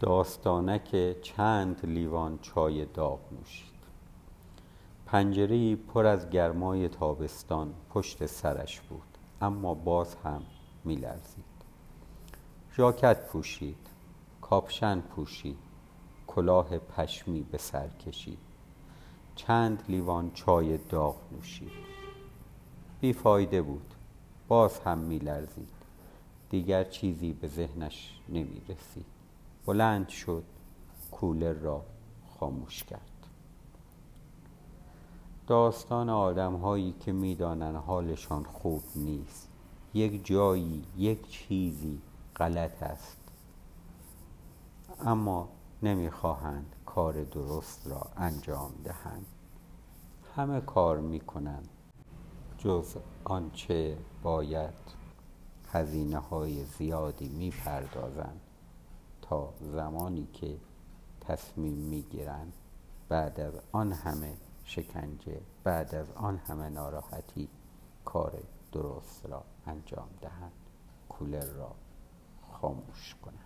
داستانک چند لیوان چای داغ نوشید. پنجره پر از گرمای تابستان پشت سرش بود اما باز هم می لرزید ژاکت پوشید کاپشن پوشید کلاه پشمی به سر کشید. چند لیوان چای داغ نوشید. بیفایده بود باز هم می لرزید دیگر چیزی به ذهنش نمی رسید بلند شد کولر را خاموش کرد. داستان آدم هایی که می‌دانند حالشان خوب نیست. یک جایی یک چیزی غلط است. اما نمی‌خواهند کار درست را انجام دهند. همه کار می‌کنند جز آنچه باید هزینه های زیادی می‌پردازند. زمانی که تصمیم می‌گیرند بعد از آن همه شکنجه بعد از آن همه ناراحتی کار درست را انجام دهند کولر را خاموش کنند.